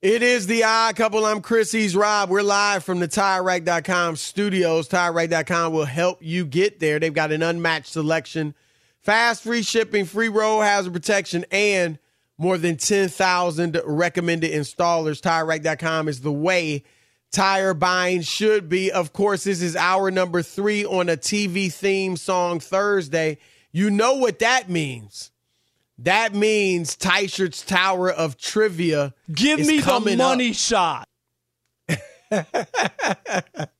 It is the odd couple. I'm Chris. Rob. We're live from the TireRack.com studios. TireRack.com will help you get there. They've got an unmatched selection, fast, free shipping, free road hazard protection, and more than 10,000 recommended installers. TireRack.com is the way tire buying should be. Of course, this is our number three on a TV theme song Thursday. You know what that means. That means Teichert's Tower of Trivia. Give me the money up. shot.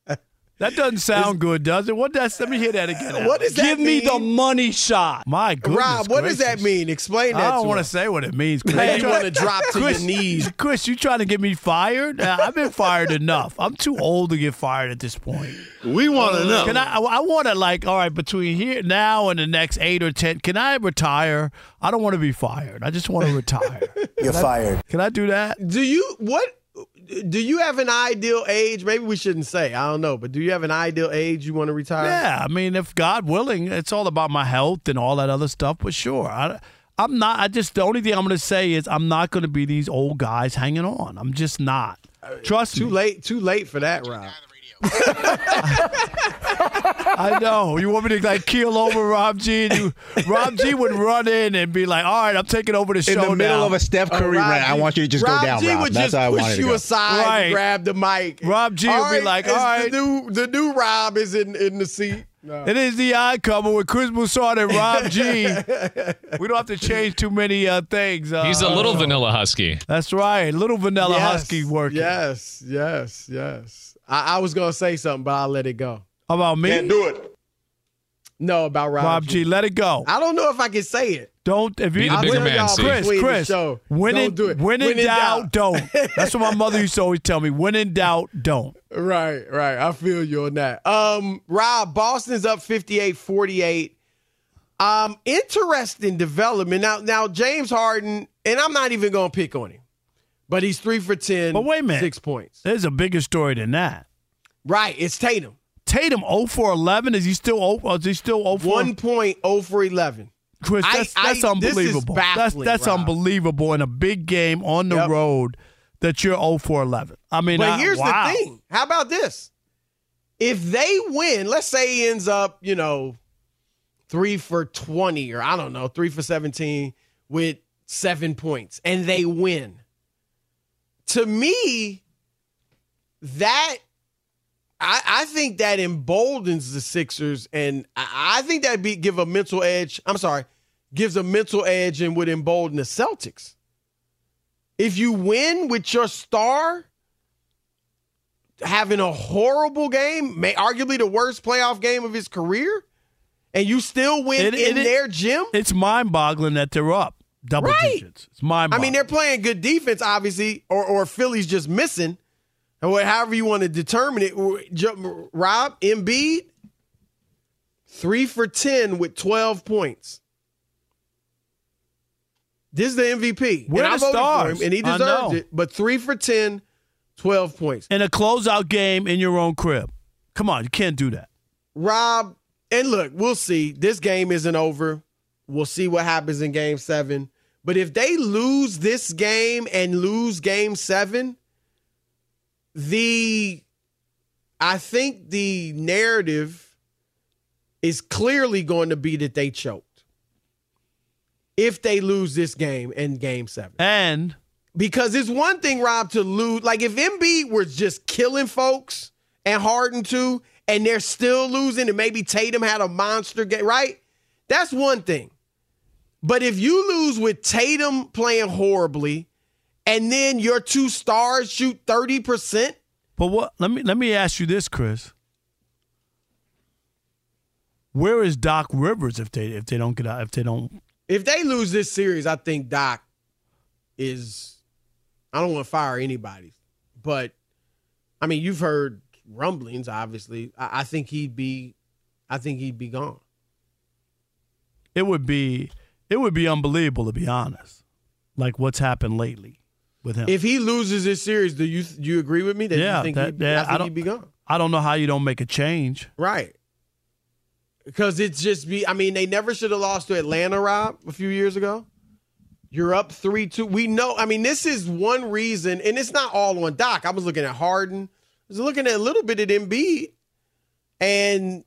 That doesn't sound good, does it? What does? Let me hear that again. What does that Give me the money shot. My goodness. Rob, what does that mean? Explain that I don't want to say what it means. Make you Chris. want to drop to Chris, your knees. Chris, you trying to get me fired? Uh, I've been fired enough. I'm too old to get fired at this point. We want to know. Can I? I, I want to like, all right, between here now and the next eight or ten, can I retire? I don't want to be fired. I just want to retire. You're Can I- fired. Can I do that? Do you what? Do you have an ideal age? Maybe we shouldn't say. I don't know, but do you have an ideal age you want to retire? Yeah, I mean, if God willing, it's all about my health and all that other stuff. But sure, I, I'm not. I just the only thing I'm going to say is I'm not going to be these old guys hanging on. I'm just not. Trust Too me. late. Too late for that, Rob. I know. You want me to like keel over Rob G? And you, Rob G would run in and be like, "All right, I'm taking over the show In the middle now." of a Steph Curry Rob rant, I G- want you to just Rob go down, G Rob. would That's just how I push you aside Right. and grab the mic. Rob G would be like, "All right." the new the new Rob is in in the seat. No. It is the odd couple with Chris Broussard and Rob G. we don't have to change too many uh, things. Uh, He's a little vanilla husky. That's right, little vanilla Yes, husky working. Yes, yes, yes. I, I was gonna say something, but I'll let it go. How about me? Can't do it. No, about Rob, Rob G, let it go. I don't know if I can say it. Don't if you Be the I'll bigger man, y'all Steve. Chris, between the Chris, show. when don't in, do it. when in in doubt, don't. That's what my mother used to always tell me. When in doubt, don't. Right, right. I feel you on that. Um, Rob, Boston's up 58-48. Um, interesting development. Now, now James Harden, and I'm not even gonna pick on him, but he's three for ten. But wait a minute. six points. There's a bigger story than that. Right, it's Tatum. Tatum 0 for 11. Is he still 0? Is he still 0 for One point oh for eleven. Chris, I- that's, I- that's this is unbelievable. that's baffling, that's Rob. unbelievable in a big game on the Yep. road that you're 0 for 11. I mean, But I- here's wow. the thing. How about this? If they win, let's say he ends up, you know, three for 20 or I don't know, three for 17 with seven points and they win. To me, that I, I think that emboldens the Sixers, and I, I think that be give a mental edge. I'm sorry, gives a mental edge and would embolden the Celtics. If you win with your star having a horrible game, may arguably the worst playoff game of his career, and you still win It- in it- their gym. It's mind boggling that they're up double Right. digits. It's mind I mean, they're playing good defense, obviously, or or Philly's just missing, or however you want to determine it. Rob Embiid, three for ten with twelve points. This is the MVP, We're and I the voted stars. for him, and he I deserved it. But three for 10, 12 points. in a closeout game in your own crib. Come on, you can't do that. Rob, and look, we'll see. This game isn't over. We'll see what happens in game seven. But if they lose this game and lose game seven, the I think the narrative is clearly going to be that they choked. If they lose this game and game seven. And Because it's one thing, Rob, to lose. Like if Embiid was just killing folks and Harden too, and they're still losing, and maybe Tatum had a monster game, right? That's one thing. But if you lose with Tatum playing horribly, and then your two stars shoot thirty percent, but what? Let me let me ask you this, Chris. Where is Doc Rivers if they if they don't get out if they don't? if they lose this series, I think Doc is. I don't want to fire anybody, but I mean, you've heard rumblings. Obviously, I, I think he'd be. I think he'd be gone. It would be it would be unbelievable to be honest. Like what's happened lately with him. If he loses this series, do you do you agree with me that yeah, you think that, he'd, be- yeah, I think don't he'd be gone? I don't know how you don't make a change. Right. Because it's just be. I mean, they never should have lost to Atlanta, Rob, a few years ago. You're up three two. We know. I mean, this is one reason, and it's not all on Doc. I was looking at Harden. I was looking at a little bit at Embiid, and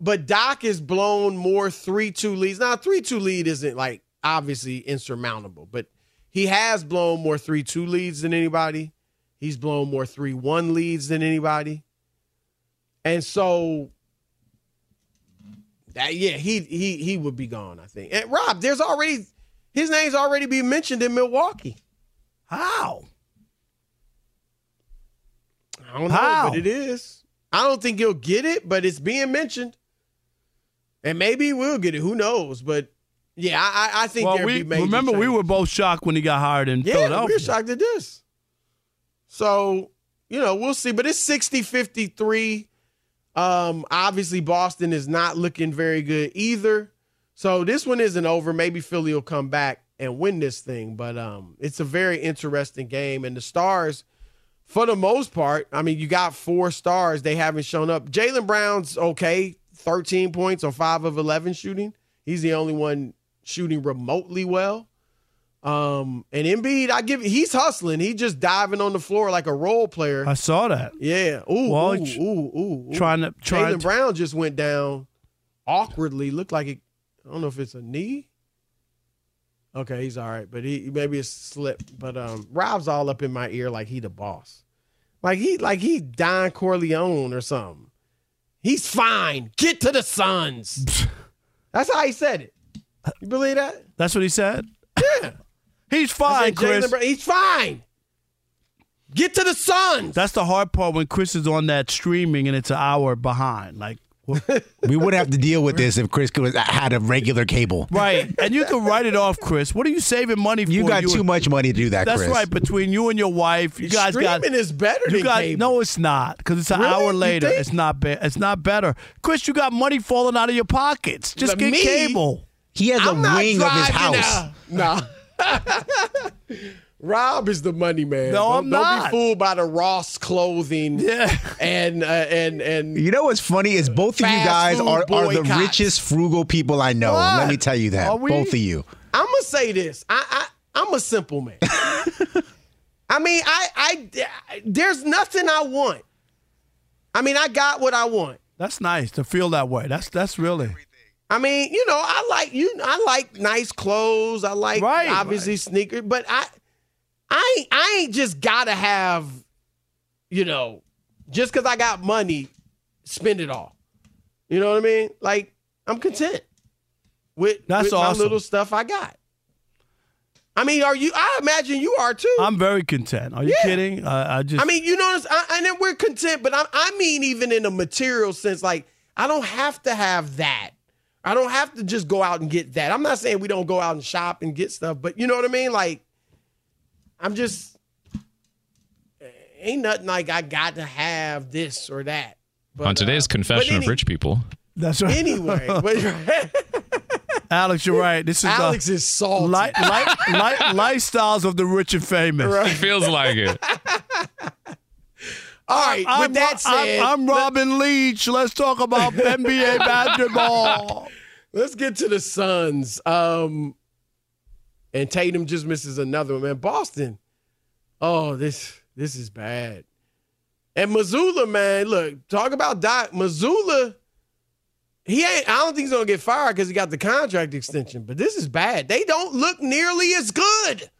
but Doc has blown more three two leads. Now, three two lead isn't like obviously insurmountable, but he has blown more three two leads than anybody. He's blown more three one leads than anybody. And so that yeah, he he he would be gone, I think. And Rob, there's already his name's already being mentioned in Milwaukee. How? I don't know, How? but it is. I don't think he'll get it, but it's being mentioned. And maybe we'll get it. Who knows? But yeah, I, I think Well, we be major remember we were both shocked when he got hired in Yeah, Philadelphia. we were shocked at this. So, you know, we'll see. But it's 60 53. Um, obviously, Boston is not looking very good either. So this one isn't over. Maybe Philly will come back and win this thing. But um, it's a very interesting game. And the stars, for the most part, I mean, you got four stars. They haven't shown up. Jaylen Brown's okay, 13 points or five of 11 shooting. He's the only one shooting remotely well. Um, and Embiid, I give he's hustling. He just diving on the floor like a role player. I saw that. Yeah. Ooh, Well, ooh, ooh, ooh, ooh. trying to- trying Jaylen Brown just went down awkwardly. Looked like it. I don't know if it's a knee. Okay, he's all right, but he maybe it's slip. But um, Rob's all up in my ear like he the boss, like he like he Don Corleone or something. He's fine. Get to the Suns. That's how he said it. You believe that? That's what he said. Yeah. He's fine, said, Chris. Brown- he's fine. Get to the Suns. That's the hard part when Chris is on that streaming and it's an hour behind. Like, We wouldn't have to deal with this if Chris was, had a regular cable. right. And you can write it off, Chris. What are you saving money for? You got and- too much money to do that, That's Chris. right. Between you and your wife, you guys got. Streaming is better You than got cable. no, it's not because it's an Really? hour later. It's not. Be- it's not better. Chris, you got money falling out of your pockets. Just But get me? cable. He has a I'm not wing of his house. a- No. Rob is the money man. No, don't, I'm not. don't not. be fooled by the Ross clothing. Yeah. And uh, and and You know what's funny is both of you guys food are, are the richest frugal people I know. What? Let me tell you that. Are we? Both of you. I'm gonna say this. I, I I'm a simple man. I mean, I I there's nothing I want. I mean, I got what I want. That's nice to feel that way. That's that's really. I mean, you know, I like you. I like nice clothes. I like Right, obviously sneakers, but I, I, ain't- I ain't just gotta have, you know, just because I got money, spend it all. You know what I mean? Like I'm content with, That's with my little stuff I got. I mean, are you? I imagine you are too. I'm very content. Are you Yeah. kidding? I, I just. I mean, you know, I, and then we're content, but I, I mean, even in a material sense, like I don't have to have that. I don't have to just go out and get that. I'm not saying we don't go out and shop and get stuff, but you know what I mean? Like, I'm just ain't nothing like I got to have this or that. But, On today's uh, Confession but of Rich People. that's right. Anyway, but Alex, you're right. This is Alex uh, is salty. li- li- li- lifestyles of the rich and famous. It feels like it. All right, I'm, with that said, I'm, I'm Robin Leach. Let's talk about NBA basketball. Let's get to the Suns. Um, and Tatum just misses another one, man. Boston. Oh, this this is bad. And Mazzulla, man, look, talk about Doc. Mazzulla, he ain't. I don't think he's gonna get fired because he got the contract extension. But this is bad. They don't look nearly as good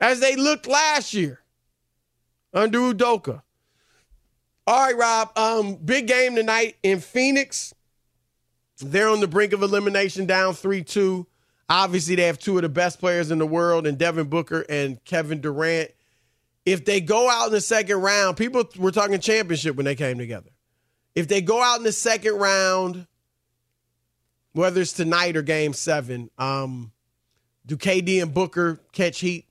as they looked last year under Udoka. All right, Rob. Um, big game tonight in Phoenix. They're on the brink of elimination, down 3 2. Obviously, they have two of the best players in the world, and Devin Booker and Kevin Durant. If they go out in the second round, people were talking championship when they came together. If they go out in the second round, whether it's tonight or game seven, um, do KD and Booker catch heat?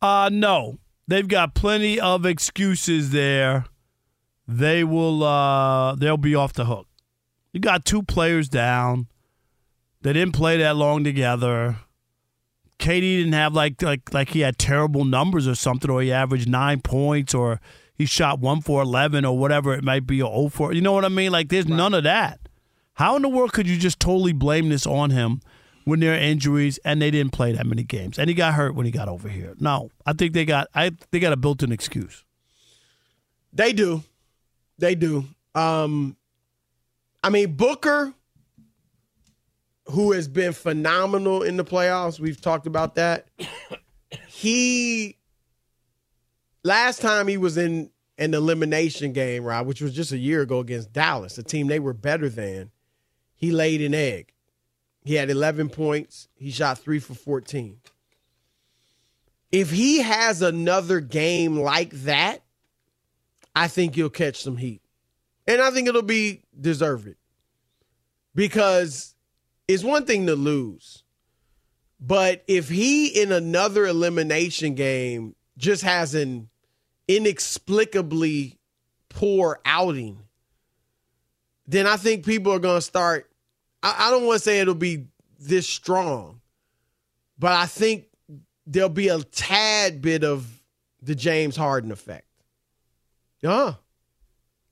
Uh no. They've got plenty of excuses there. They will uh they'll be off the hook. You got two players down. They didn't play that long together. Katie didn't have like like like he had terrible numbers or something, or he averaged nine points, or he shot one for eleven, or whatever it might be, or oh for. You know what I mean? Like there's none of that. How in the world could you just totally blame this on him when there are injuries and they didn't play that many games and he got hurt when he got over here? No, I think they got I they got a built-in excuse. They do. They do. Um, I mean, Booker, who has been phenomenal in the playoffs, we've talked about that. he, last time he was in an elimination game, Rob, which was just a year ago against Dallas, a team they were better than, he laid an egg. He had 11 points. He shot three for 14. If he has another game like that, I think you'll catch some heat. And I think it'll be deserved. Because it's one thing to lose. But if he in another elimination game just has an inexplicably poor outing, then I think people are going to start. I, I don't want to say it'll be this strong, but I think there'll be a tad bit of the James Harden effect. Yeah.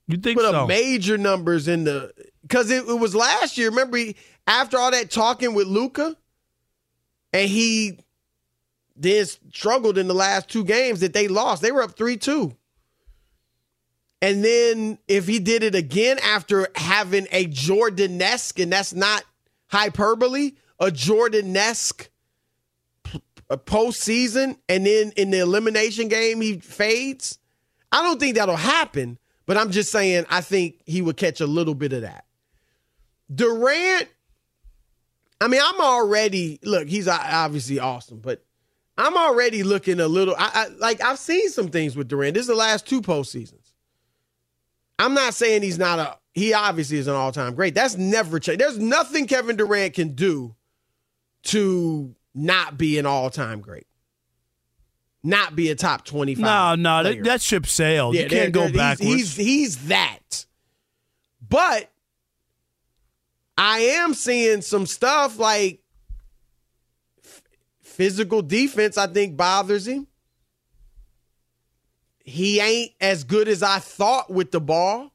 You think Put so? major numbers in the because it, it was last year. Remember, he, after all that talking with Luka, and he then struggled in the last two games that they lost. They were up three two. And then if he did it again after having a Jordanesque, and that's not hyperbole, a Jordanesque a postseason, and then in the elimination game he fades. I don't think that'll happen, but I'm just saying I think he would catch a little bit of that. Durant, I mean, I'm already look. He's obviously awesome, but I'm already looking a little. I, I like I've seen some things with Durant. This is the last two postseasons. I'm not saying he's not a. He obviously is an all time great. That's never changed. There's nothing Kevin Durant can do to not be an all time great, not be a top 25. No, no, that, that ship sailed. you can't go they're- backwards. He's he's that. But I am seeing some stuff like F- physical defense, I think, bothers him. He ain't as good as I thought with the ball.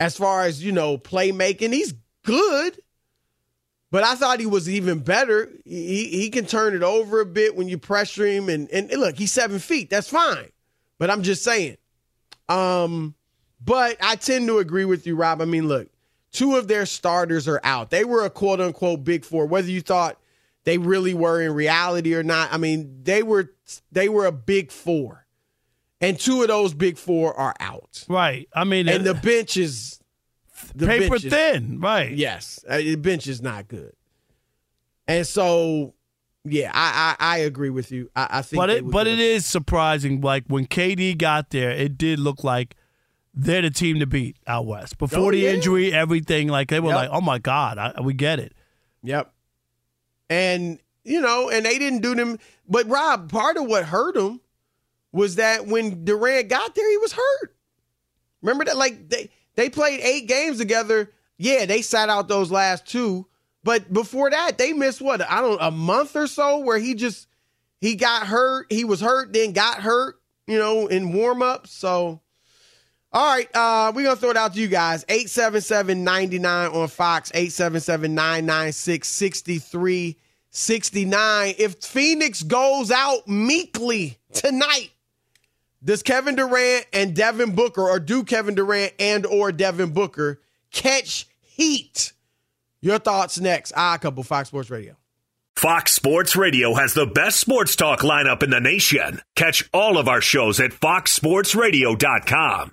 As far as, you know, playmaking, he's good. But I thought he was even better. He he can turn it over a bit when you pressure him. And, and look, he's seven feet. That's fine. But I'm just saying. Um, but I tend to agree with you, Rob. I mean, look, two of their starters are out. They were a quote unquote big four, whether you thought they really were in reality or not. I mean, they were they were a big four. And two of those big four are out. Right. I mean, and the bench is the paper bench is, thin. Right. Yes, uh, the bench is not good. And so, yeah, I I, I agree with you. I, I think, but it but it is surprising. Like when KD got there, it did look like they're the team to beat out west. Before oh, the yeah. injury, everything like they were yep. like, oh my god, I, we get it. Yep. And you know, and they didn't do them. But Rob, part of what hurt them was that when Durant got there, he was hurt. Remember that? Like they they played eight games together. Yeah, they sat out those last two. But before that, they missed what? I don't a month or so where he just he got hurt. He was hurt, then got hurt, you know, in warm up. So all right, uh, we're gonna throw it out to you guys. 877-99 on Fox, 877-996-6369. If Phoenix goes out meekly tonight, does Kevin Durant and Devin Booker, or do Kevin Durant and or Devin Booker catch heat? Your thoughts next. Ah, couple Fox Sports Radio. Fox Sports Radio has the best sports talk lineup in the nation. Catch all of our shows at foxsportsradio.com.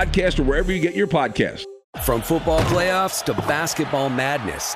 podcast or wherever you get your podcast. From football playoffs to basketball madness.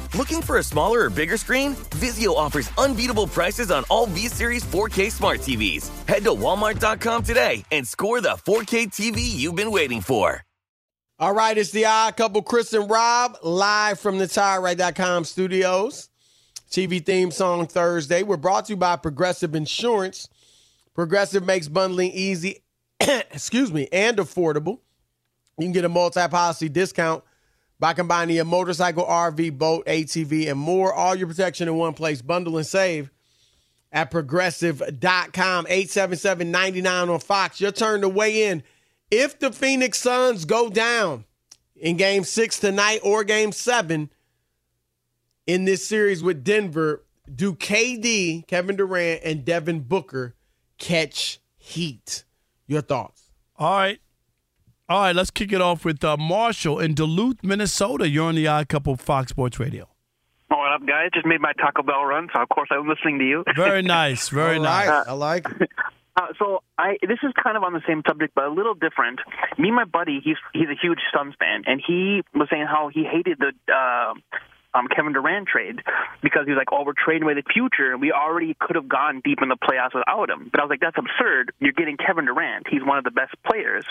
Looking for a smaller or bigger screen? Vizio offers unbeatable prices on all V-Series 4K smart TVs. Head to walmart.com today and score the 4K TV you've been waiting for. All right, it's the odd couple, Chris and Rob, live from the TireRack.com studios. TV theme song Thursday. We're brought to you by Progressive Insurance. Progressive makes bundling easy, excuse me, and affordable. You can get a multi-policy discount by combining a motorcycle, RV, boat, ATV, and more. All your protection in one place. Bundle and save at progressive.com. 877-99 on Fox. Your turn to weigh in. If the Phoenix Suns go down in game six tonight or game seven in this series with Denver, do KD, Kevin Durant, and Devin Booker catch heat? Your thoughts? All right. All right, let's kick it off with uh, Marshall in Duluth, Minnesota. You're on the Odd Couple Fox Sports Radio. What up, guys? Just made my Taco Bell run, so of course I'm listening to you. Very nice, very All nice. right, I like it. Uh, so I this is kind of on the same subject, but a little different. Me and my buddy, he's he's a huge Suns fan, and he was saying how he hated the uh, um, Kevin Durant trade because he was like, "Oh, we're trading away the future, and we already could have gone deep in the playoffs without him." But I was like, "That's absurd. You're getting Kevin Durant. He's one of the best players."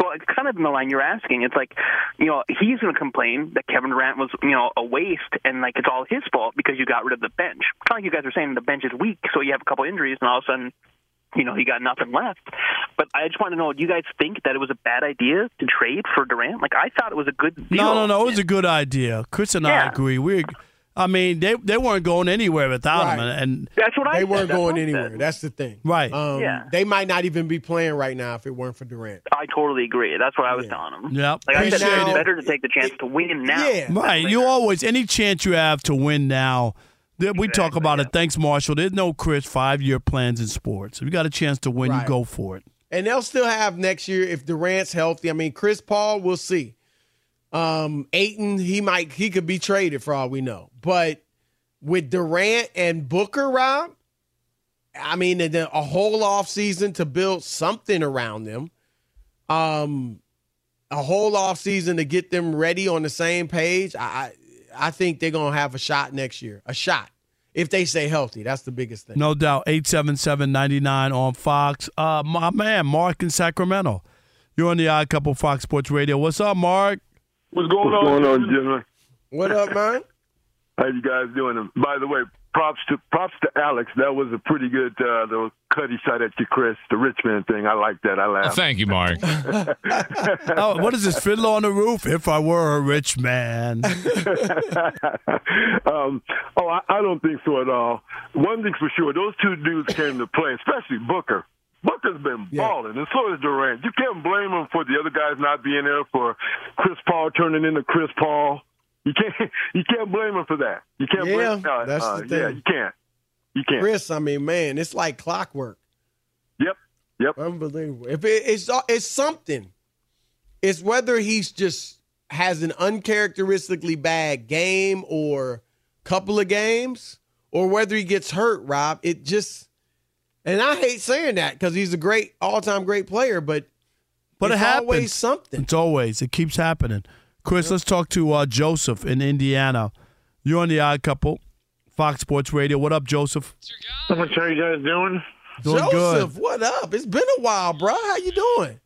So it's kind of in the line you're asking. It's like, you know, he's going to complain that Kevin Durant was, you know, a waste, and like it's all his fault because you got rid of the bench. Kind of like you guys are saying, the bench is weak, so you have a couple injuries, and all of a sudden you know, he got nothing left. But I just want to know, do you guys think that it was a bad idea to trade for Durant? Like, I thought it was a good deal. No, no, no. It was a good idea. Chris and I agree. We, I mean, they they weren't going anywhere without him, Right. and, and That's what I They said. weren't That's going anywhere. said. That's the thing. right. Um, Yeah. They might not even be playing right now if it weren't for Durant. I totally agree. That's what I was telling him. Yep. Like I said, now- it's better to take the chance to win now. Yeah. Right. You always any chance you have to win now. We talk about yeah. it. Thanks, Marshall. There's no Chris five year plans in sports. If you got a chance to win, Right. you go for it. And they'll still have next year if Durant's healthy. I mean, Chris Paul, we'll see. Um, Ayton, he might he could be traded for all we know. But with Durant and Booker, Rob, I mean, and then a whole off season to build something around them. Um, a whole off season to get them ready on the same page. I I, I think they're gonna have a shot next year. A shot if they stay healthy. That's the biggest thing. No doubt. 877-99 on Fox. Uh, my man, Mark in Sacramento. You're on the Odd Couple Fox Sports Radio. What's up, Mark? What's going What's on? going on, gentlemen? What up, man? How you guys doing? By the way, props to props to Alex. That was a pretty good uh, little cut he shot at you, Chris. The Richmond thing. I like that. I Oh, laughed. thank you, Mark. Oh, what is this fiddle on the roof? If I were a rich man. um, oh, I, I don't think so at all. One thing's for sure: those two dudes came to play, especially Booker. Booker's been balling, and so is Durant. You can't blame him for the other guys not being there, for Chris Paul turning into Chris Paul. You can't. You can't blame him for that. You can't Yeah, blame. Uh, that's uh, the thing. Yeah, you can't. You can't. Chris, I mean, man, it's like clockwork. Yep. Yep. Unbelievable. If it, it's it's something, it's whether he's just has an uncharacteristically bad game or couple of games, or whether he gets hurt. Rob, it just, and I hate saying that because he's a great all time great player, but But it's it happens. always something. It's always. It keeps happening. Chris, let's talk to uh, Joseph in Indiana. You're on the Odd Couple, Fox Sports Radio. What up, Joseph? How much are you guys doing? Doing Joseph, good. what up? It's been a while, bro. How you doing?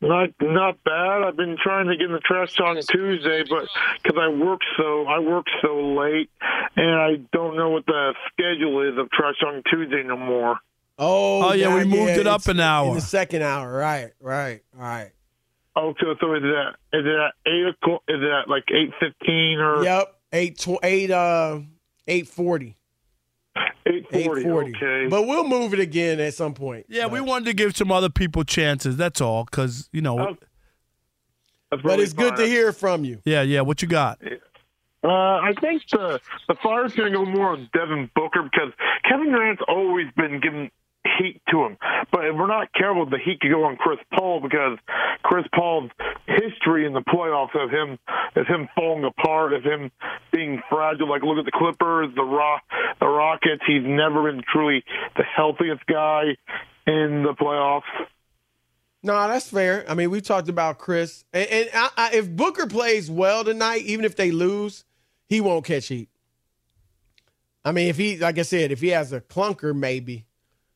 Not not bad. I've been trying to get in the trash on Tuesday, but because I work so I work so late, and I don't know what the schedule is of trash on Tuesday no more. Oh, Oh, yeah, we moved it up it's an hour. In the second hour, right, right, all right. Okay, so is it at, is it at eight o'clock? Is it at like eight fifteen or Yep, eight tw- eight uh eight forty. eight Eight forty? forty. Okay. But we'll move it again at some point. Yeah, we wanted to give some other people chances. That's all. Because, you know, Oh, That's But really it's good to hear from you. yeah, yeah. What you got? Uh, I think the the Fire's going to go more on Devin Booker because Kevin Durant's always been giving heat to him. But if we're not careful, the heat could go on Chris Paul because Chris Paul's history in the playoffs of him of him falling apart, of him being fragile. Like look at the Clippers, the Rock, the Rockets. He's never been truly the healthiest guy in the playoffs. No, that's fair. I mean, we talked about Chris, and, and I, I, if Booker plays well tonight, even if they lose, he won't catch heat. I mean, if he, like I said, if he has a clunker, maybe.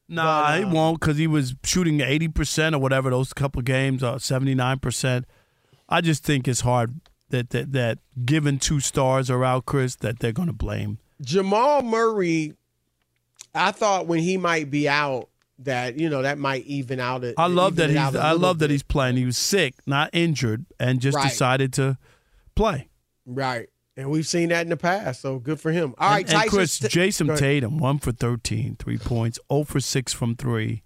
Nah, he won't because he was shooting 80% or whatever those couple games, uh, 79%. I just think it's hard that that, that given two stars are out, Chris, that they're going to blame. Jamal Murray, I thought when he might be out, that you know that might even out. It, I love that he's. a I love that he's playing. He was sick, not injured, and just Right. decided to play. right, and we've seen that in the past. So good for him. All right, and, and Chris, St- Jayson Tatum, one for 13, three points, 0 for six from three,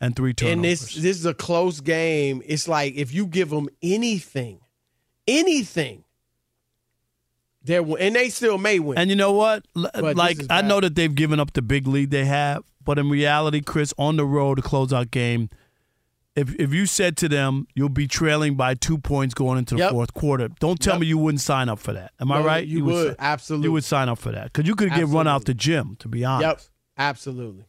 and three turnovers. And this this is a close game. It's like if you give them anything, anything, they and they still may win. And you know what? L- like I know that they've given up the big lead they have, but in reality, Chris, on the road to close out game, if if you said to them you'll be trailing by two points going into the Yep. fourth quarter, don't tell Yep. me you wouldn't sign up for that. Am I right? you would. si- Absolutely. You would sign up for that because you could get run out the gym. To be honest. Yep, absolutely.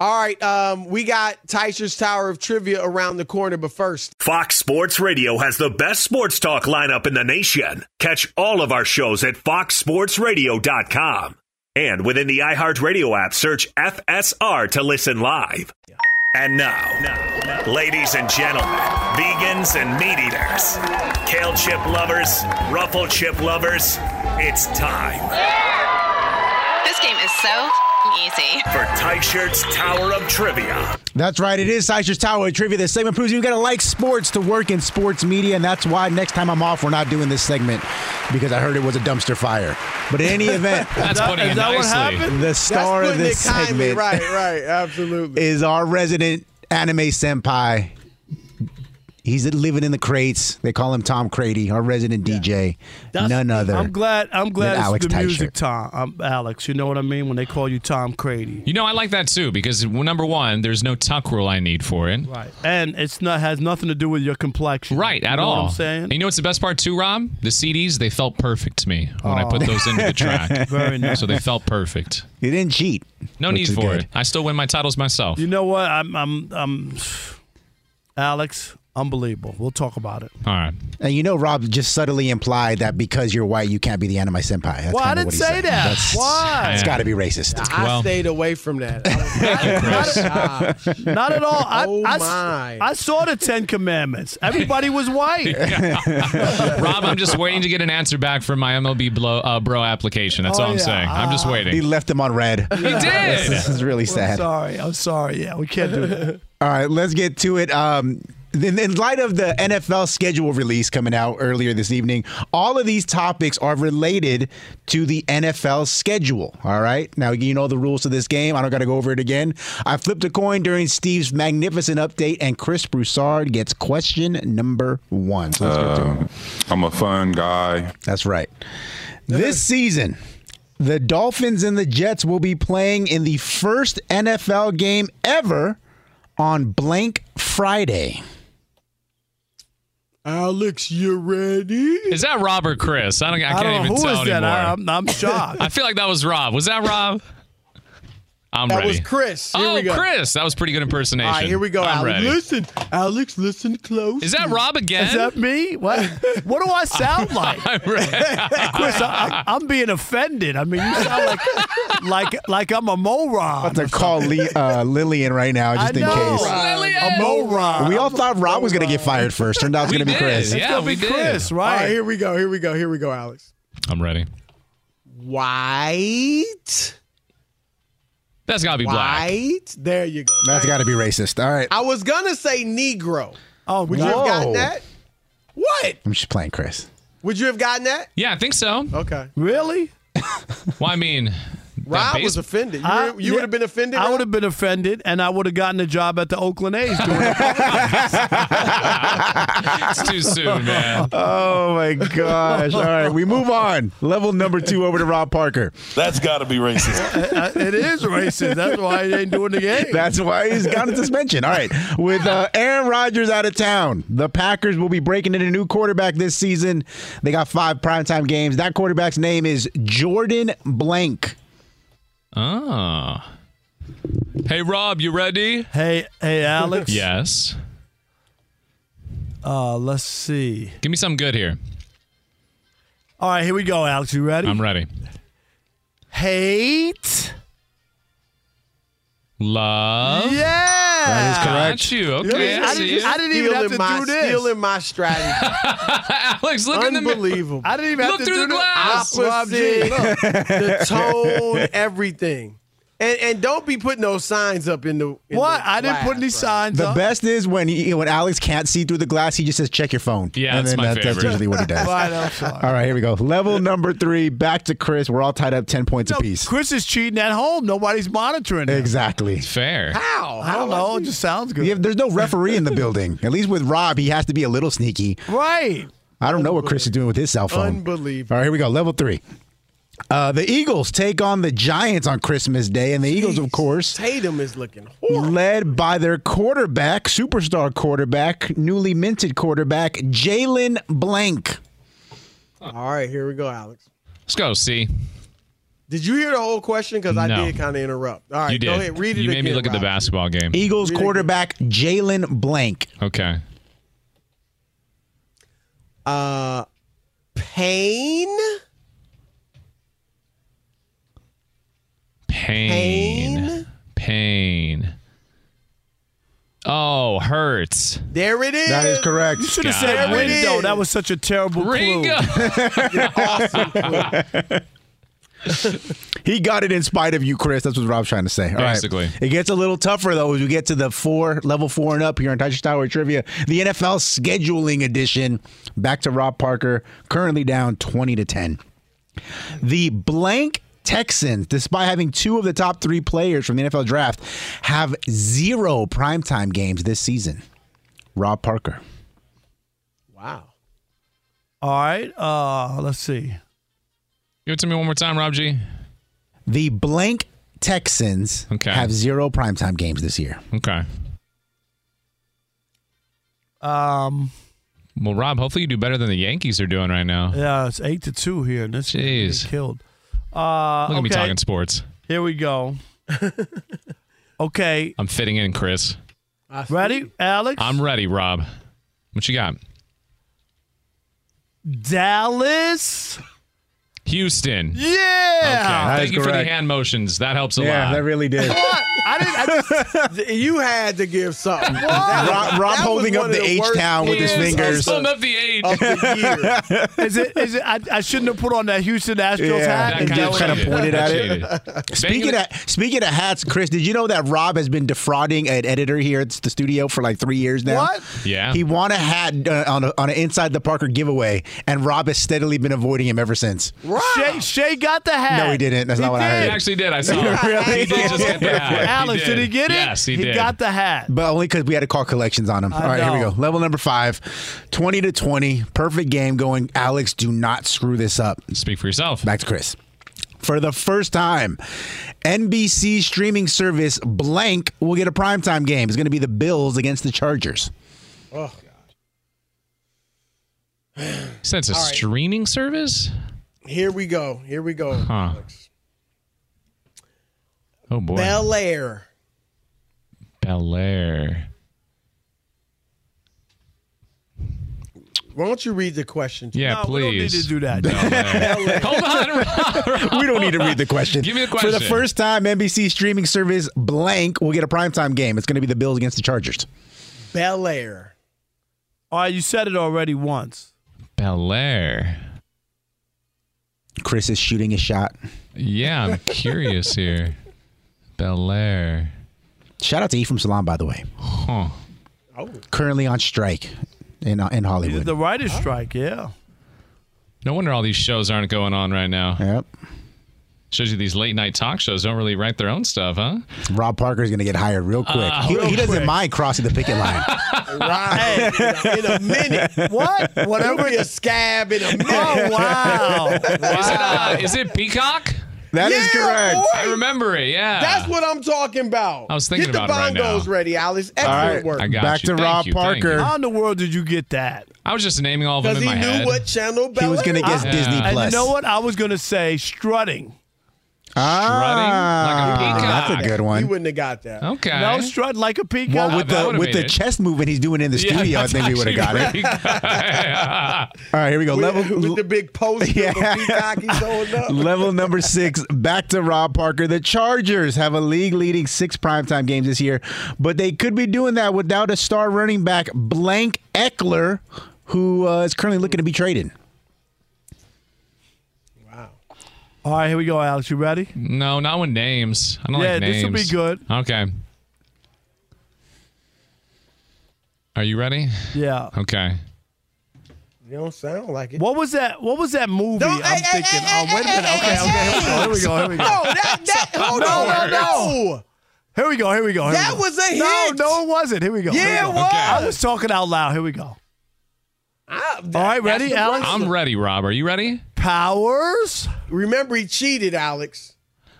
All right, um, we got Teichert's Tower of Trivia around the corner, but first, Fox Sports Radio has the best sports talk lineup in the nation. Catch all of our shows at foxsportsradio.com. And within the iHeartRadio app, search FSR to listen live. And now, ladies and gentlemen, vegans and meat eaters, kale chip lovers, ruffle chip lovers, it's time. This game is so easy. for Teichert's Tower of Trivia. That's right. It is Teichert's Tower of Trivia. This segment proves you've got to like sports to work in sports media, and that's why next time I'm off, we're not doing this segment because I heard it was a dumpster fire. But in any event, That's putting Is it that what nicely. happened? The star of this it kindly, segment, right, right, absolutely. is our resident anime senpai. He's living in the crates. They call him Tom Crady, our resident DJ. None other. I'm glad. I'm glad it's Alex the Teicher. music, Tom. Um, Alex, you know what I mean when they call you Tom Crady. You know, I like that too because number one, there's no tuck rule I need for it. Right. And it's not has nothing to do with your complexion. Right, at You know all. What I'm saying. And you know what's the best part too, Rob? The CDs, they felt perfect to me when I put Oh. those into the track. Very nice. So they felt perfect. You didn't cheat. No need for good. it. I still win my titles myself. You know what? I'm. I'm. I'm. Alex, unbelievable. We'll talk about it. All right. And you know, Rob just subtly implied that because you're white, you can't be the anime senpai. That's Well, I didn't what say said. that. That's- Why? It's got to be racist. I stayed away from that. I was- Not at all. I, Oh, I s- my. I saw the Ten Commandments. Everybody was white. Rob, I'm just waiting to get an answer back from my MLB blow, uh, bro application. That's Oh, all I'm yeah. saying. I'm just waiting. He left them on red. He did. This is really I'm sad. sorry. I'm sorry. Yeah, we can't do that. All right, let's get to it. Um, in, in light of the NFL schedule release coming out earlier this evening, all of these topics are related to the NFL schedule. All right. Now, you know the rules to this game. I don't got to go over it again. I flipped a coin during Steve's magnificent update, and Chris Broussard gets question number one. So let's get to it. Um, I'm a fun guy. That's right. This season, the Dolphins and the Jets will be playing in the first NFL game ever on blank Friday. Alex, you ready? Is that Rob or Chris? I don't. I can't don't know. even Who tell is that? anymore. I- I'm- I'm shocked. I feel like that was Rob. Was that Rob? I'm That ready. was Chris. Here oh, we go. Chris, that was pretty good impersonation. All right, here we go, I'm Alex. ready. Listen, Alex, listen close. Is that Rob again? Is that me? What? What do I sound like? I'm Chris, I, I'm being offended. I mean, you sound like like like I'm a moron. about to call Lee, uh, Lillian right now just I in know. case. A moron. We all thought Rob was going to get fired first. Turned out it's We going to be Chris. yeah. It's gonna we be did. Chris, All right? right, here we go. Here we go. Here we go, Alex. I'm ready. White. That's got to be black. White. There you go. That's got to be racist. All right. I was gonna say Negro. Oh, Would you have gotten that? What? I'm just playing Chris. Would you have gotten that? Yeah, I think so. Okay. really? Well, I mean, Rob base- was offended. You, I- would- you would have been offended. I Rob? would have been offended, and I would have gotten a job at the Oakland A's. Doing it. it's too soon, man. Oh my gosh! All right, we move on. Level number two over to Rob Parker. That's got to be racist. Uh, it is racist. That's why he ain't doing the game. That's why he's got a suspension. All right. With uh, Aaron Rodgers out of town, the Packers will be breaking in a new quarterback this season. They got five primetime games. That quarterback's name is Jordan Blank. Ah. Hey, Rob, you ready? Hey, hey, Alex. Yes. Uh, let's see. Give me something good here. All right, here we go, Alex. You ready? I'm ready. Hate. Love. Yeah. That is correct. Got you. Okay, Yeah, I see didn't- you. I didn't even have to my, do this. Stealing my strategy. Alex, look in the. Unbelievable. I didn't even Look have to through do the this. glass. Rob G, Opposite, the tone, everything. And and don't be putting those signs up in the. In What? the I didn't put any bro. signs The up. best is when he, when Alex can't see through the glass, he just says, "Check your phone." Yeah, and that's then my that- that's usually what he does. Right, I'm sorry. All right, here we go. Level number three. Back to Chris. We're all tied up ten points No, apiece. Chris is cheating at home. Nobody's monitoring him. Exactly. Fair. How? I don't know. It just sounds good. Yeah, there's no referee in the building. At least with Rob, he has to be a little sneaky. Right. I don't know what Chris is doing with his cell phone. Unbelievable. All right, here we go. Level three. Uh, the Eagles take on the Giants on Christmas Day, and the Eagles, of course, Tatum is looking horrible. led by their quarterback, superstar quarterback, newly minted quarterback, Jalen Blank. All right, here we go, Alex. Let's go. See, Did you hear the whole question? Because I No. did kind of interrupt. All right, you did. go ahead. Read it you made again. me look at the basketball game. Eagles Read quarterback, Jalen Blank. Okay. Uh, pain. Pain. Pain. Oh, hurts. There it is. That is correct. You should have Got said it. There it window. is. That was such a terrible Ringo. clue. awesome. clue. He got it in spite of you, Chris. That's what Rob's trying to say. All right. Basically. It gets a little tougher, though, as we get to the four, level four and up here on Touch Tower Trivia. The NFL scheduling edition. Back to Rob Parker, currently down 20 to 10. The blank Texans, despite having two of the top three players from the NFL draft, have zero primetime games this season. Rob Parker. Wow. All right. Uh, let's see. Give it to me one more time, Rob G. The blank Texans Okay. have zero primetime games this year. Okay. Um, Well, Rob, hopefully you do better than the Yankees are doing right now. yeah, it's eight to two here, and this Jeez. Jeez. killed. Uh, Look at me talking sports. Here we go. okay, I'm fitting in, Chris. Ready, Alex? I'm ready, Rob. What you got? Dallas. Houston. Yeah. Okay. Thank is you for the hand motions. That helps a Yeah, lot. Yeah, that really did. What? I didn't. I just, You had to give something. Rob, Rob holding up of the H town with his fingers. I'm up the age. of the year. is it? Is it? I, I shouldn't have put on that Houston Astros Yeah, hat. That and kinda just kind of pointed at it. Speaking of speaking of hats, Chris, did you know that Rob has been defrauding an editor here at the studio for like three years now? What? Yeah. He won a hat uh, on a, on an inside the Parker giveaway, and Rob has steadily been avoiding him ever since. Shay, Shay got the hat. No, he didn't. That's He not what I did. He heard. actually did. I saw Really? it. He did just get the hat. Alex, did. he get it? Yes, he, did. got the hat. But only because we had to call collections on him. I All right, here we go. Level number five, 20 to 20. Perfect game going. Alex, do not screw this up. Speak for yourself. Back to Chris. For the first time, NBC streaming service blank will get a primetime game. It's going to be the Bills against the Chargers. Oh, Said it's a All right. streaming service? Here we go. Here we go. Huh. Alex. Oh, boy. Bel Air. Bel Air. Why don't you read the question? to Yeah, No, we don't need to do that. Bel Hold on. Rob. we don't need to read the question. Give me the question. For the first time, NBC streaming service blank will get a primetime game. It's going to be the Bills against the Chargers. Bel Air. All right, you said it already once. Bel Air. Chris is shooting a shot. Yeah, I'm curious here. Bel Air. Shout out to Ephraim Salaam, by the way. Huh. Oh. Currently on strike in, uh, in Hollywood. The writer's strike, yeah. No wonder all these shows aren't going on right now. Yep. Shows you these late night talk shows don't really write their own stuff, huh? Rob Parker is going to get hired real quick. Uh, he, real he doesn't quick. mind crossing the picket line. Right. in, a, minute. What? Whatever. Whatever. Be a scab in a minute. Oh wow! Is it uh, is it Peacock? That is Yeah, correct. boy. I remember it. Yeah. That's what I'm talking about. I was thinking Get about it right the bongos now. ready, Alice. All Excellent right. work. I got Back you. to Thank Rob you, Parker. How in the world did you get that? I was just naming all of them Because he my knew what channel Bel He was going to get Yeah. Disney And Plus. you know what? I was going to say strutting. Ah, like a peacock. that's a good one. He wouldn't have got that. Okay. No strut like a peacock. Well, with that the with the it. chest movement he's doing in the Yeah, studio, I think we would have got it. All right, here we go. With, Level with the big poster Yeah. of a peacock he's holding up. Level number six, back to Rob Parker. The Chargers have a league leading six primetime games this year, but they could be doing that without a star running back, Blank Ekeler, who uh, is currently looking to be traded. All right, here we go, Alex. You ready? No, not with names. I don't Yeah, like names. this will be good. Okay. Are you ready? Yeah. Okay. You don't sound like it. What was that? What was that movie? Don't- I'm hey, hey, thinking. hey, oh, wait a minute. hey, Okay, hey, okay. Here we go. Here we go. Here we go. No, that, that, hold No, on. no, no. no. Here we go. Here we go. Here That we go. was a No, hit. no, no, it wasn't. Here we go. Yeah, we it go. was. I was talking out loud. Here we go. All right, ready, Alex? I'm ready, Rob. Are you ready? Powers. Remember, he cheated, Alex.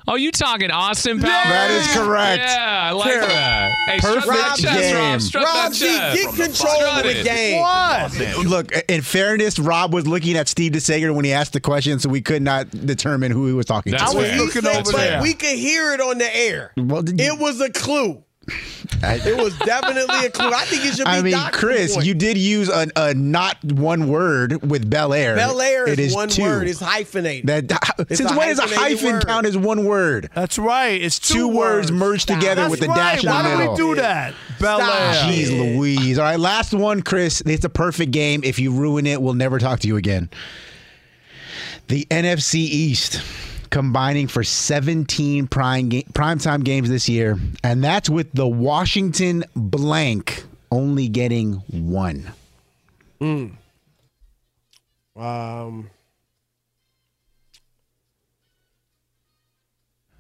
Oh, you talking Austin Powers? That is correct. Yeah, I like Terrible. that. Hey, Perfect strut that chest, game. Rob. Strut Rob, G, get control of the game. What? Look, in fairness, Rob was looking at Steve DeSager when he asked the question, so we could not determine who he was talking That's to. I was fair. looking Said, over but there. we could hear it on the air. Well, did you- It was a clue. It was definitely a clue. I think it should be. I mean, docked Chris, point. you did use a, a not one word with Bel Air. Bel Air It is, one two. word. It's hyphenated. That, It's since a when does a hyphen word. count as one word? That's right. It's two, Two words merged together That's with a right. dash in the Why do we do that? Bel Air. Jeez Louise. All right, last one, Chris. It's a perfect game. If you ruin it, we'll never talk to you again. The NFC East combining for 17 prime ga- primetime games this year, and that's with the Washington blank only getting one. Um,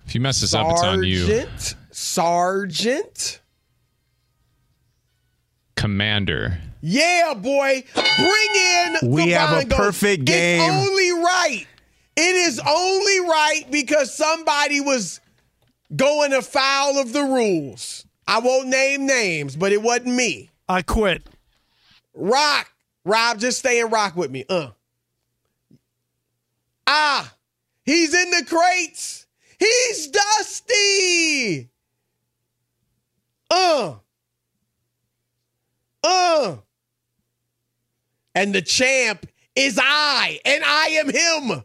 If you mess this up, it's on you. Sergeant. Sergeant. Commander. Yeah, boy. Bring in. We the have a bongos. perfect game. It's only right. It is only right because somebody was going afoul of the rules. I won't name names, but it wasn't me. I quit. Rock. Rob, just stay and rock with me. Uh. Ah, he's in the crates. He's dusty. Uh. Uh. And the champ is I, and I am him.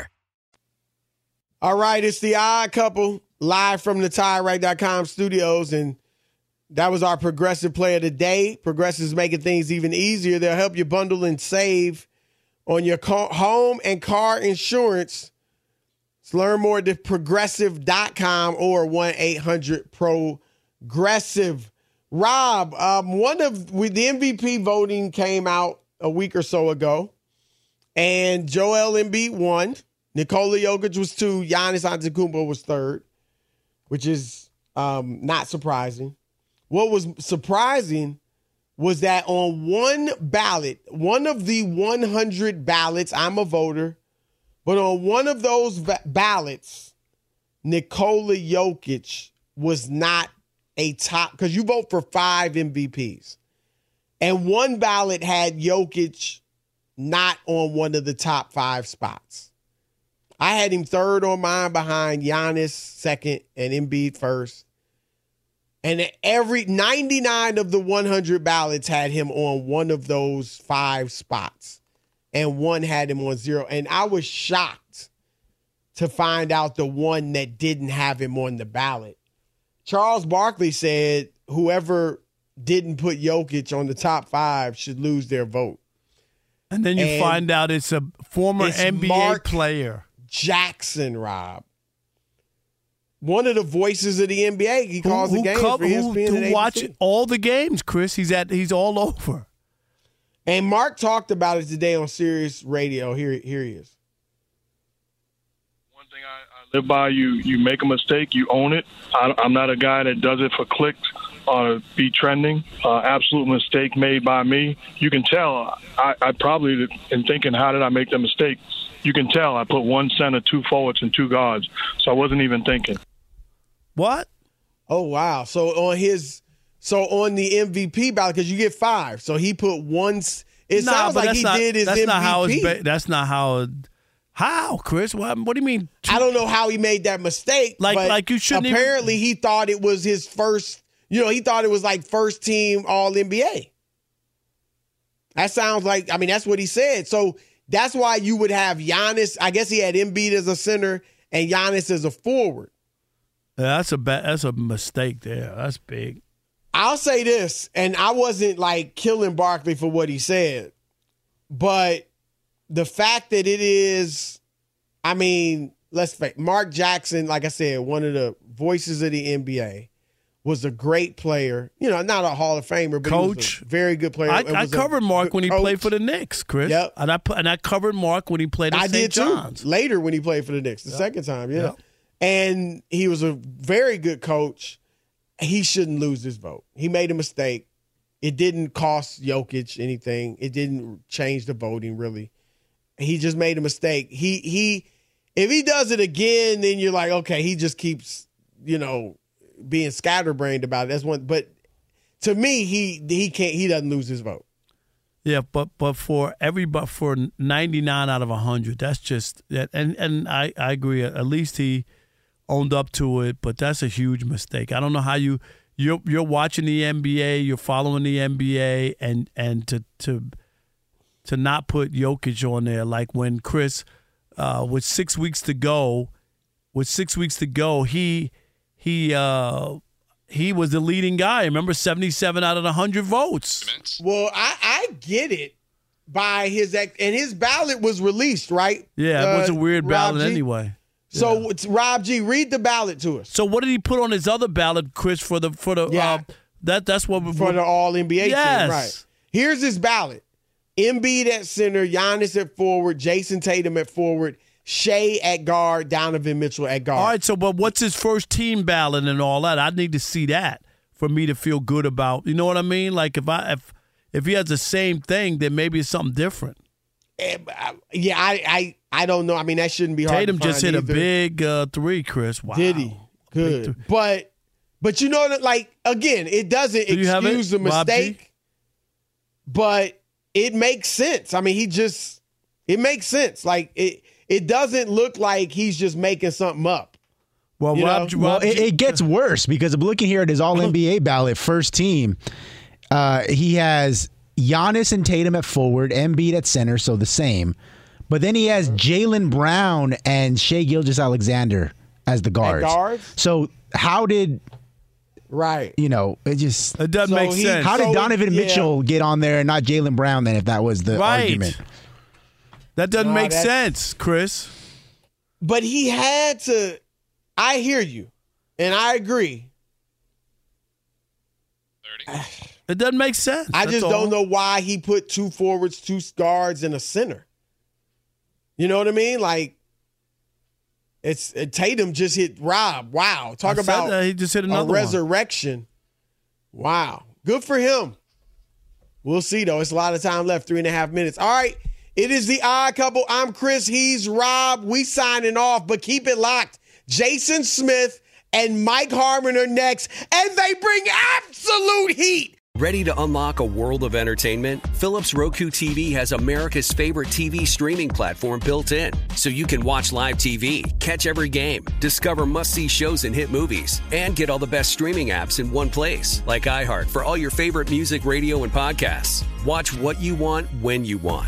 All right, it's the odd couple live from the TireRack.com studios. And that was our progressive play of the day. Progressive is making things even easier. They'll help you bundle and save on your car, home and car insurance. Let's learn more at progressive.com or 1 800 Progressive. Rob, um, one of the MVP voting came out a week or so ago, and Joel Embiid won. Nikola Jokic was two. Giannis Antetokounmpo was third, which is um, not surprising. What was surprising was that on one ballot, one of the 100 ballots, I'm a voter, but on one of those va- ballots, Nikola Jokic was not a top because you vote for five MVPs, and one ballot had Jokic not on one of the top five spots. I had him third on mine behind Giannis second and Embiid first. And every 99 of the 100 ballots had him on one of those five spots. And one had him on zero. And I was shocked to find out the one that didn't have him on the ballot. Charles Barkley said whoever didn't put Jokic on the top five should lose their vote. And then you And find out it's a former it's NBA Mark player. Jackson, Rob. One of the voices of the NBA. He calls who, the games cov- for who, ESPN who and watch all the games, Chris. He's at he's all over. And Mark talked about it today on Sirius Radio. Here, here he is. One thing I, I live by. You you make a mistake, you own it. I, I'm not a guy that does it for clicks or be trending. Uh, absolute mistake made by me. You can tell. I, I probably in thinking, how did I make the mistake? You can tell. I put one center, two forwards, and two guards. So I wasn't even thinking. What? Oh wow! So on his, so on the MVP ballot, because you get five. So he put one. s- It Nah, sounds but like that's he not, did his That's MVP. not how it's. Ba- that's not how. How, Chris? What, what do you mean? I don't know how he made that mistake. Like- but like you shouldn't even- Apparently, he thought it was his first. You know, he thought it was like first team All NBA. That sounds like. I mean, that's what he said. So that's why you would have Giannis. I guess he had Embiid as a center and Giannis as a forward. Yeah, that's a ba- that's a mistake there. That's big. I'll say this, and I wasn't like killing Barkley for what he said, but the fact that it is, I mean, let's face Mark Jackson, like I said, one of the voices of the NBA, was a great player. You know, not a Hall of Famer, but Coach. a very good player. I, I covered Mark when he coach. played for the Knicks, Chris. Yep. And I and I covered Mark when he played at I St. did John's. too. Later when he played for the Knicks, the second time, yeah. Yep. And he was a very good coach. He shouldn't lose his vote. He made a mistake. It didn't cost Jokic anything. It didn't change the voting really. He just made a mistake. He he if he does it again, then you're like, okay, he just keeps, you know, being scatterbrained about it. That's one but to me, he he can't he doesn't lose his vote. Yeah, but but for every but for ninety nine out of hundred, that's just that. And and I I agree. At least he owned up to it, but that's a huge mistake. I don't know how you you're you're watching the NBA, you're following the NBA, and and to to to not put Jokic on there, like when Chris, uh, with six weeks to go, with six weeks to go, he he uh he was the leading guy. Remember, seventy seven out of hundred votes. Well, I, I get it by his act, and his ballot was released, right? Yeah, it was a Uh, weird Rob ballot G? anyway. So it's Rob G, read the ballot to us So what did he put on his other ballot, Chris, for the for the Yeah. uh, that that's what for the All NBA Yes. team, right? Here's his ballot: Embiid at center, Giannis at forward, Jayson Tatum at forward, Shai at guard, Donovan Mitchell at guard. All right, so but what's his first team ballot and all that? I need to see that for me to feel good about. You know what I mean? Like if I if if he has the same thing, then maybe it's something different. eh, yeah, I, I, I don't know. I mean, that shouldn't be hard. Tatum just hit either. a big uh, three, Chris. Wow. Did he? Good. But but you know that like again, it doesn't Do excuse the mistake. But it makes sense. I mean, he just it makes sense. Like it it doesn't look like he's just making something up. Well, You Rob, know? Well, it, it gets worse because I'm looking here at his All NBA ballot, first team. Uh, he has Giannis and Tatum at forward, Embiid at center, so the same. But then he has Jaylen Brown and Shai Gilgeous-Alexander as the guards. guards? So how did Right. you know? It just it doesn't So make he- sense. how did So, Donovan yeah. Mitchell get on there and not Jaylen Brown? Then, if that was the right. argument, That doesn't Nah, make that's- sense, Chris. But he had to I hear you. And I agree. It doesn't make sense. I That's just all. don't know why he put two forwards, two guards, and a center. You know what I mean? Like it's uh, Tatum just hit Rob. Wow, talk I about that. He just hit a another one. resurrection. Wow, good for him. We'll see though. It's a lot of time left. Three and a half minutes. All right. It is the odd couple. I'm Chris. He's Rob. We signing off, but keep it locked. Jason Smith and Mike Harmon are next, and they bring absolute heat. Ready to unlock a world of entertainment? Philips Roku TV has America's favorite TV streaming platform built in. So you can watch live TV, catch every game, discover must see shows and hit movies, and get all the best streaming apps in one place, like iHeart for all your favorite music, radio, and podcasts. Watch what you want when you want.